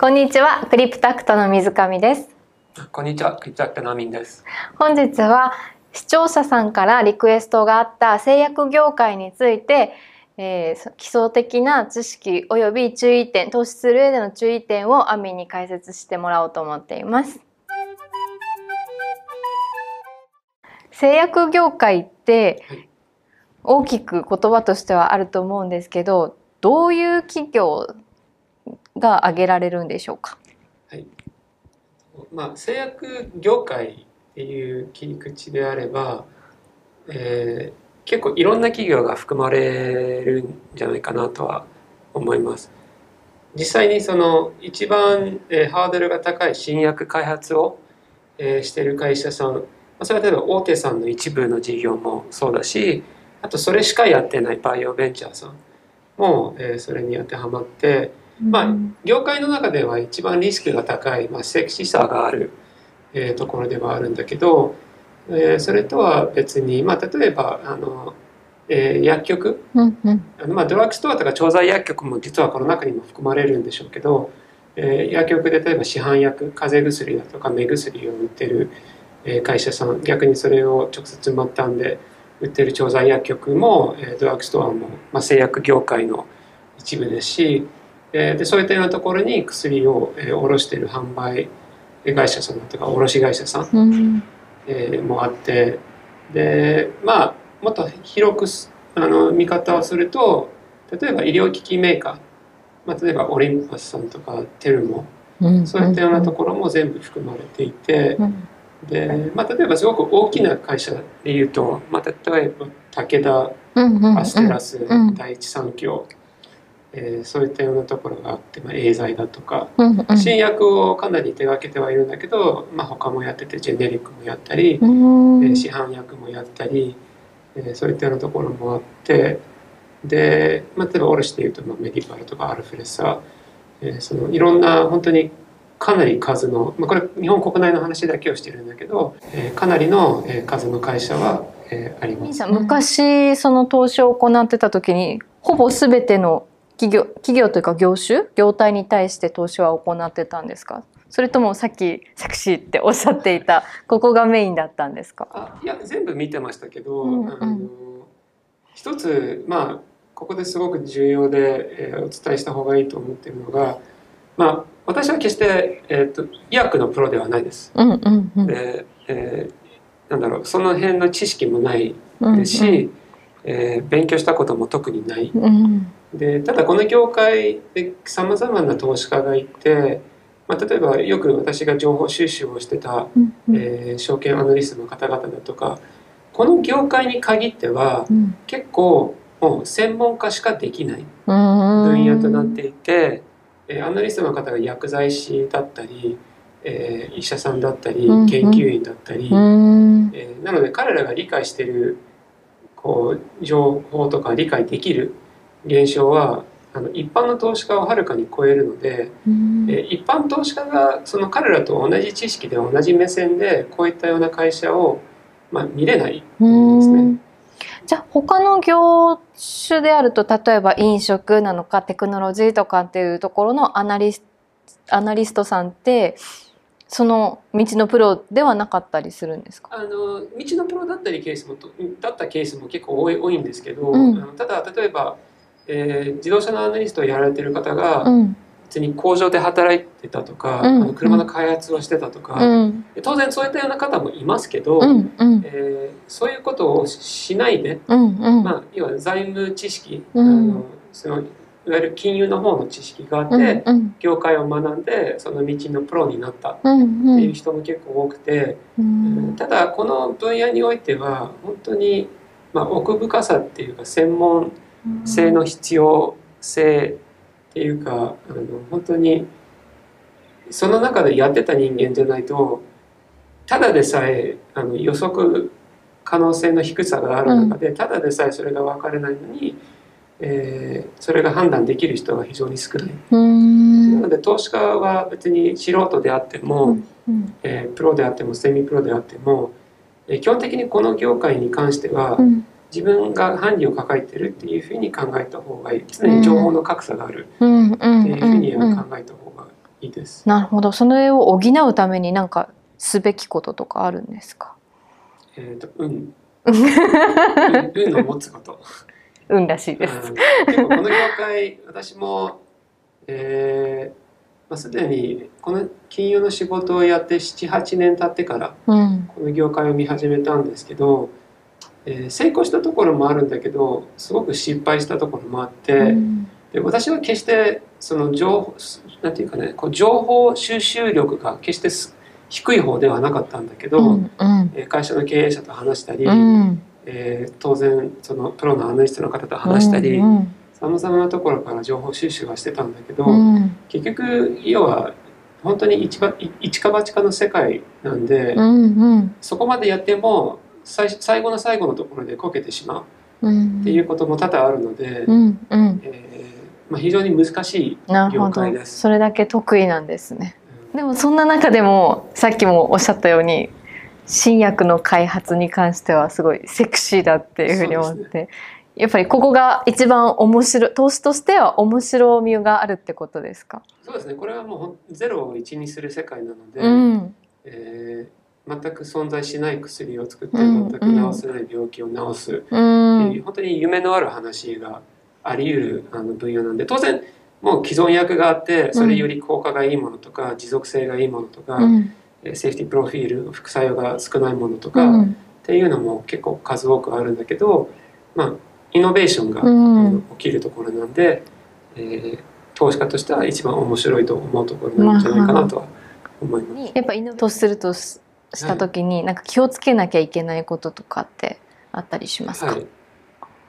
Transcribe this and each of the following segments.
こんにちは、クリプタクトの水上です。こんにちは、クリプタクトのアミンです。本日は視聴者さんからリクエストがあった製薬業界について、えー、基礎的な知識および注意点、投資する上での注意点をアミンに解説してもらおうと思っています。製薬業界って大きく言葉としてはあると思うんですけど、どういう企業が挙げられるんでしょうか？はい。まあ製薬業界っていう切り口であれば、えー、結構いろんな企業が含まれるんじゃないかなとは思います。実際にその一番、えー、ハードルが高い新薬開発を、えー、してる会社さん、まあそれは例えば大手さんの一部の事業もそうだし、あとそれしかやってないバイオベンチャーさんも、えー、それに当てはまって、まあ、業界の中では一番リスクが高い、まあ、セクシーさがある、えー、ところではあるんだけど、えー、それとは別に、まあ、例えばあの、えー、薬局、うんうん。あのまあ、ドラッグストアとか調剤薬局も実はこの中にも含まれるんでしょうけど、えー、薬局で例えば市販薬風邪薬だとか目薬を売ってる、えー、会社さん逆にそれを直接末端で売ってる調剤薬局も、えー、ドラッグストアも、まあ、製薬業界の一部ですしえーでそういったようなところに薬を、えー、卸している販売会社さんとか卸会社さん、うん。えーもあってでまあもっと広くすあの見方をすると例えば医療機器メーカー、まあ、例えばオリンパスさんとかテルモうん。そういったようなところも全部含まれていてうん。で、まあ、例えばすごく大きな会社でいうと、まあ、例えば武田アステラス、うん。第一三共、えーそういったようなところがあって、まあ、エーザイだとかうんうん新薬をかなり手がけてはいるんだけど、まあ、他もやっててジェネリックもやったり、うんえー市販薬もやったり、えーそういったようなところもあってで、まあ、例えばオルシでいうと、まあ、メディパルとかアルフレッサ、えーそのいろんな本当にかなり数の、まあ、これ日本国内の話だけをしてるんだけど、えーかなりのえー数の会社は、えーあります。昔その投資を行ってた時にほぼ全ての企業企業というか業種？業態に対して投資は行ってたんですか？それともさっきセクシーっておっしゃっていたここがメインだったんですか？あいや全部見てましたけど、うんうん。あの一つまあここですごく重要で、えーお伝えした方がいいと思っているのが、まあ、私は決して、えー、と医薬のプロではないです。うんうんうん。でえーなんだろうその辺の知識もないうんですし、えー勉強したことも特にない。うんでただこの業界でさまざまな投資家がいて、まあ、例えばよく私が情報収集をしてたうんうん。えー証券アナリストの方々だとかこの業界に限ってはうん。結構もう専門家しかできない分分野となっていて、えーアナリストの方が薬剤師だったり、えー医者さんだったりうんうん。研究員だったり、うん。えーなので彼らが理解しているこう情報とか理解できる現象はあの一般の投資家をはるかに超えるので、うん。えー一般投資家がその彼らと同じ知識で同じ目線でこういったような会社を、まあ、見れないんですね。じゃあ他の業種であると例えば飲食なのかテクノロジーとかっていうところのアナリスアナリストさんってその道のプロではなかったりするんですか？あの道のプロだったりケースもとだったケースも結構多い多いんですけど、うん。ただ例えば、えー自動車のアナリストをやられてる方が、うん。別に工場で働いてたとか、うん。あの車の開発をしてたとか、うん。当然そういったような方もいますけど、うん。うん。えーそういうことをしないで、うん。うん。まあ、要は財務知識、うん。あのそのいわゆる金融の方の知識があって、うん。うん。業界を学んでその道のプロになったっうん。ていう人も結構多くて、うんただこの分野においては本当に、まあ、奥深さっていうか専門性の必要性っていうかあの本当にその中でやってた人間じゃないとただでさえあの予測可能性の低さがある中で、ただでさえそれが分からないのに、えーそれが判断できる人が非常に少ない。うん。なので投資家は別に素人であっても、うん。えープロであってもセミプロであっても、えー基本的にこの業界に関しては、うん自分が範囲を抱えてるっていうふうに考えた方がいい。常に情報の格差がある。っていうふうには考えた方がいいです。なるほど。それを補うためになんかすべきこととかあるんですか？えっ、と運。運運を持つこと。運らしいです。うん。結構この業界私も、えーまあ、すでにこの金融の仕事をやって78年経ってからうん。この業界を見始めたんですけど、えー成功したところもあるんだけどすごく失敗したところもあって、うん。で私は決してその情報なんていうかねこう情報収集力が決してす低い方ではなかったんだけど、うんうん。えー会社の経営者と話したり、うん。えー当然そのプロのアナリストの方と話したりうんさまざまなところから情報収集はしてたんだけど、うん。結局要は本当に一ば一か八かの世界なんで、うんうん。そこまでやっても最最後の最後のところでこけてしまううん。っていうことも多々あるので、うんうん。えーまあ、非常に難しい、なるほど。了解です。それだけ得意なんですね。うん。でもそんな中でもさっきもおっしゃったように新薬の開発に関してはすごいセクシーだっていうふうに思って、そうでやっぱりここが一番面白い投資としては面白みがあるってことですか、そうですね。これはもうゼロを1にする世界なので、うん。えー全く存在しない薬を作ってうん全く治せない病気を治す、うっていうん。本当に夢のある話があり得るあの分野なんで。当然もう既存薬があってそれより効果がいいものとか持続性がいいものとか、うん。えーセーフティープロフィール副作用が少ないものとか、っうん。ていうのも結構数多くあるんだけど、まあ、イノベーションが、うん。起きるところなんで、えー投資家としては一番面白いと思うところなんじゃないかなとは思います。やっぱイノベ投資するとしした時になんか気をつけなきゃいけないこととかってあったりしますか、はい。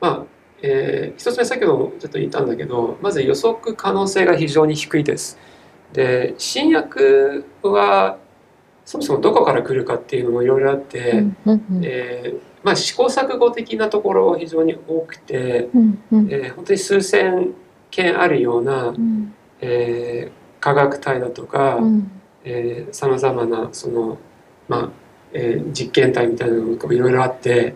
まあえー一つ目先ほどもちょっと言ったんだけどまず予測可能性が非常に低いです。で新薬はそもそもどこから来るかっていうのもいろいろあって、えーまあ、試行錯誤的なところ非常に多くて、うんうん。えー本当に数千件あるような、うん。えー科学体だとかうん。さまざまなその、まあえー実験体みたいなのがいろいろあって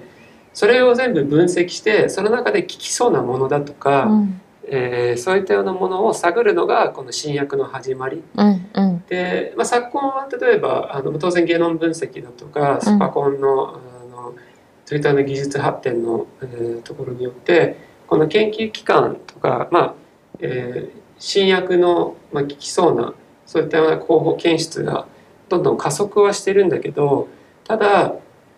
それを全部分析してその中で効きそうなものだとか、うん。えーそういったようなものを探るのがこの新薬の始まり。うんうん。で、まあ、昨今は例えばあの当然ゲノム分析だとかスパコンの,、あのそういったような技術発展の、えーところによってこの研究機関とか、まあえー新薬の、まあ、効きそうなそういったような候補検出がどんどん加速はしてるんだけどただ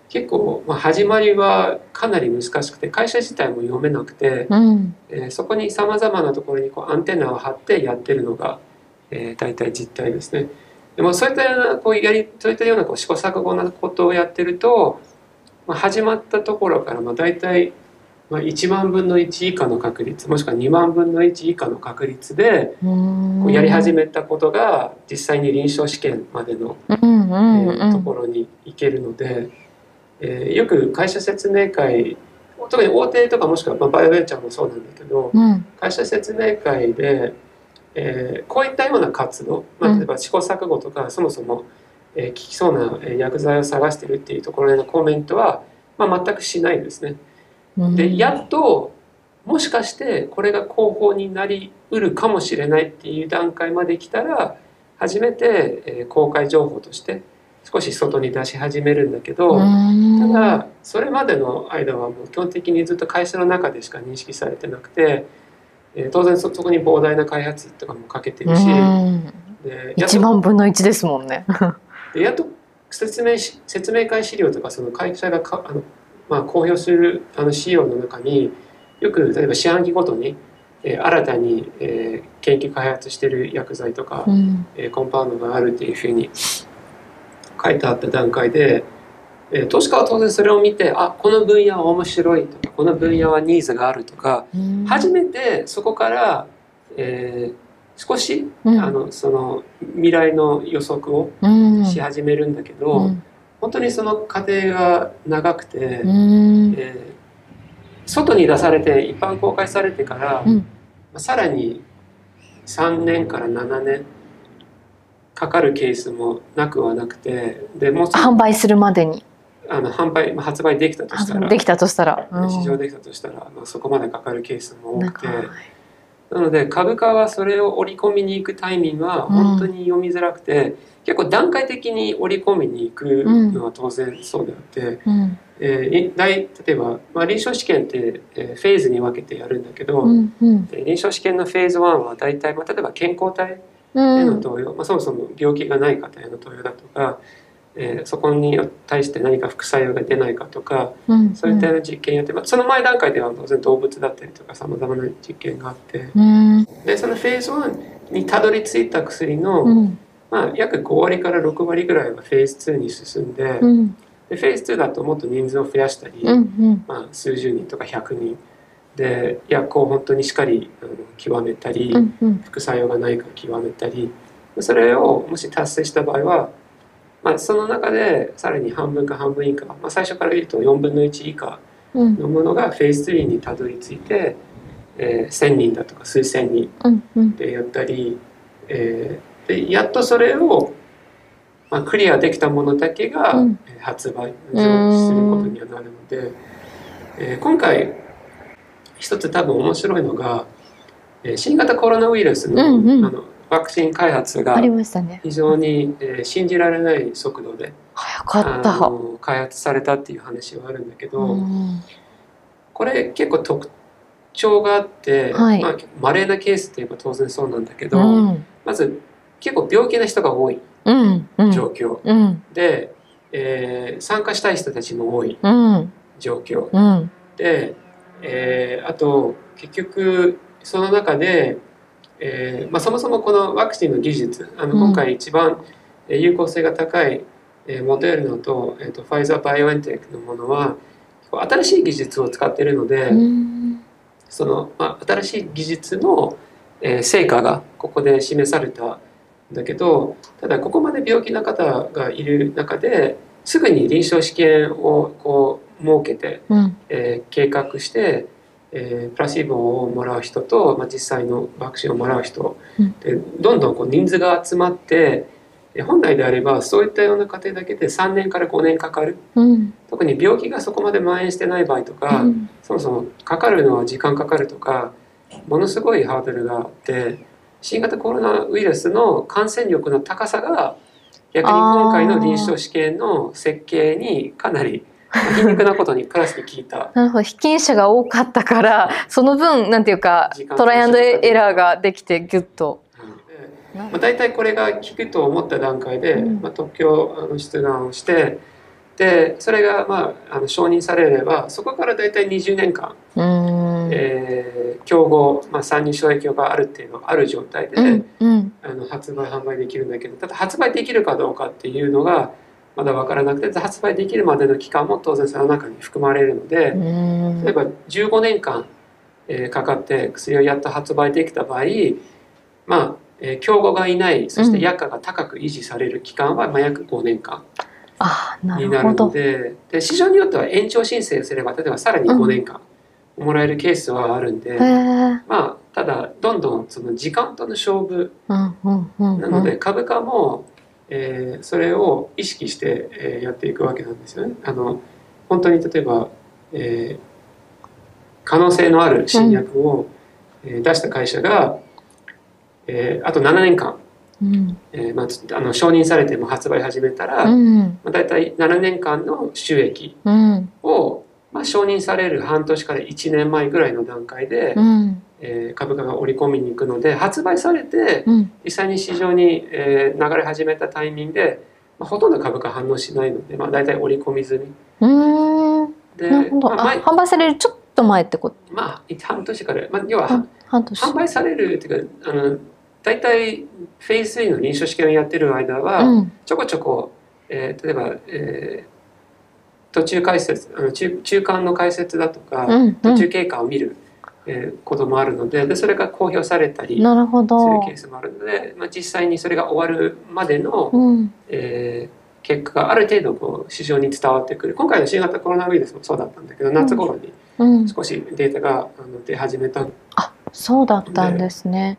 結構、まあ、始まりはかなり難しくて会社自体も読めなくて、うんえーそこにさまざまなところにこうアンテナを張ってやってるのが、えー、大体実態ですね。でもそういったようなこうやりそういったようなこう試行錯誤なことをやってると、まあ、始まったところからまあ大体まあ1万分の1以下の確率もしくは2万分の1以下の確率でこうやり始めたことが実際に臨床試験までの、うんうんえーうんところに行けるので、えーよく会社説明会特に大手とかもしくはまあバイオベンチャーもそうなんだけど、うん。会社説明会で、えーこういったような活動、まあ、うん。例えば試行錯誤とか、そもそも、えー効きそうなえー薬剤を探してるっていうところへのコメントは、まあ、全くしないですね。うん。でやっともしかしてこれが広報になりうるかもしれないっていう段階まで来たら初めて、えー公開情報として少し外に出し始めるんだけど、うん。ただそれまでの間はもう基本的にずっと会社の中でしか認識されてなくて、えー当然そそこに膨大な開発費とかもかけてるし、うん。でやっ1と万分の1ですもんね。でやっと説明し説明会資料とかその会社がかあの、まあ、公表するあの資料の中によく例えば四半期ごとに、えー新たに、えー研究開発してる薬剤とか、うん。えーコンパウンドがあるっていうふうに書いてあった段階で、えー投資家は当然それを見てあこの分野は面白いとかこの分野はニーズがあるとか初めてそこから、えー少し、うん。あのその未来の予測をうん。し始めるんだけど、うん本当にその過程が長くて、うん。えー外に出されて一般公開されてから、うん。まあさらに3年から7年かかるケースもなくはなくてでも販売するまでに。あの販売まあ発売できたとしたらできたとしたら。うん。市場できたとしたら、まあ、そこまでかかるケースも多くてなので株価はそれを織り込みに行くタイミングは本当に読みづらくて、結構段階的に織り込みに行くのは当然そうであって、うん。えー例えば、まあ、臨床試験って、えーフェーズに分けてやるんだけど、うんうん。で臨床試験のフェーズ1は大体、まあ、例えば健康体うへのん。投与、まあ、そもそも病気がない方への投与だとか、えーそこに対して何か副作用が出ないかとかうん。そういったような実験やって、まあ、その前段階では当然動物だったりとかさまざまな実験があって。うん。でそのフェーズ1にたどり着いた薬の、うん。まあ、約5割から6割ぐらいはフェーズ2に進んで,、うん。でフェーズ2だともっと人数を増やしたり、うんうん。まあ、数十人とか100人。で薬を本当にしっかりあの極めたり、うんうん。副作用がないか極めたりそれをもし達成した場合は、まあ、その中でさらに半分か半分以下、まあ、最初から言うと4分の1以下うん。のものがフェーズ3にたどり着いて、えー1000人だとか数千人うんうん。でやったり、えーでやっとそれを、まあ、クリアできたものだけが発売することにはなるので、えー今回一つ多分面白いのが、えー新型コロナウイルスの,、うんうん。あのワクチン開発が非常に、えー信じられない速度で早かっあたの開発されたっていう話はあるんだけど、うん。これ結構特徴があって、はい。まあ、稀なケースって言えば当然そうなんだけど、うん。まず結構病気な人が多い状況、うん。で、えー参加したい人たちも多いうん。状況。うん。で、えーあと結局その中で、えーまあ、そもそもこのワクチンの技術あのうん。今回一番えー有効性が高い、えーモデルナと,、えー、とファイザー・バイオエンテックのものは新しい技術を使っているので、うん。その、まあ、新しい技術の、えー成果がここで示されたんだけどただここまで病気な方がいる中ですぐに臨床試験をこう設けて、うん。えー計画して、えープラシーボをもらう人と、まあ、実際のワクチンをもらう人、うん。でどんどんこう人数が集まってえー本来であればそういったような過程だけで3年から5年かかる。うん。特に病気がそこまで蔓延してない場合とか、うん。そもそもかかるのは時間かかるとかものすごいハードルがあって新型コロナウイルスの感染力の高さが逆に今回の臨床試験の設計にかなり皮肉なことにプラスに効いた。なるほど被験者が多かったからその分なんていうかトライアンドエラーができてギュッと。でまあ、大体これが効くと思った段階で、うん。まあ、特許あの出願をしてでそれが、まあ、あの承認されればそこから大体20年間、うーん。えー競合、まあ、参入障壁があるっていうのがある状態で、うんうん。あの発売販売できるんだけどただ発売できるかどうかっていうのがまだ分からなくて発売できるまでの期間も当然その中に含まれるので、例えば15年間、えーかかって薬をやっと発売できた場合まあ、えー競合がいないそして薬価が高く維持される期間は、まあ、約5年間になるの。でで市場によっては延長申請すれば例えばさらに5年間もらえるケースはあるんで、へえ。まあただどんどんその時間との勝負うんうんうんうん。なので株価も、えーそれを意識して、えーやっていくわけなんですよね。あの本当に例えば、えー可能性のある新薬を、えー出した会社が、えーあと7年間、うん。えーまあつ、あの承認されても発売始めたら、まうん。あ、大体7年間の収益うん。を、まあ、承認される半年から1年前ぐらいの段階で、うん。えー株価が織り込みに行くので発売されて、うん。実際に市場に、えー流れ始めたタイミングで、まあ、ほとんど株価反応しないので、まあ、大体織り込み済み。うーん。で、販売されるちょっと前ってこと？まあ、半年から、まあ、要は、半半年。販売されるっていうかあの大体フェーズ3の臨床試験をやってる間は、うん。ちょこちょこ、えー例えば、えー途中解説あの中中間の解説だとか、うんう途中ん。経過を見る、えーこともあるのででそれが公表されたりするど。ケースもあるので、まあ、実際にそれが終わるまでの、うんえー結果がある程度こう市場に伝わってくる今回の新型コロナウイルスもそうだったんだけど夏頃にうん。少しデータがあの出始めたあそうだったんですね。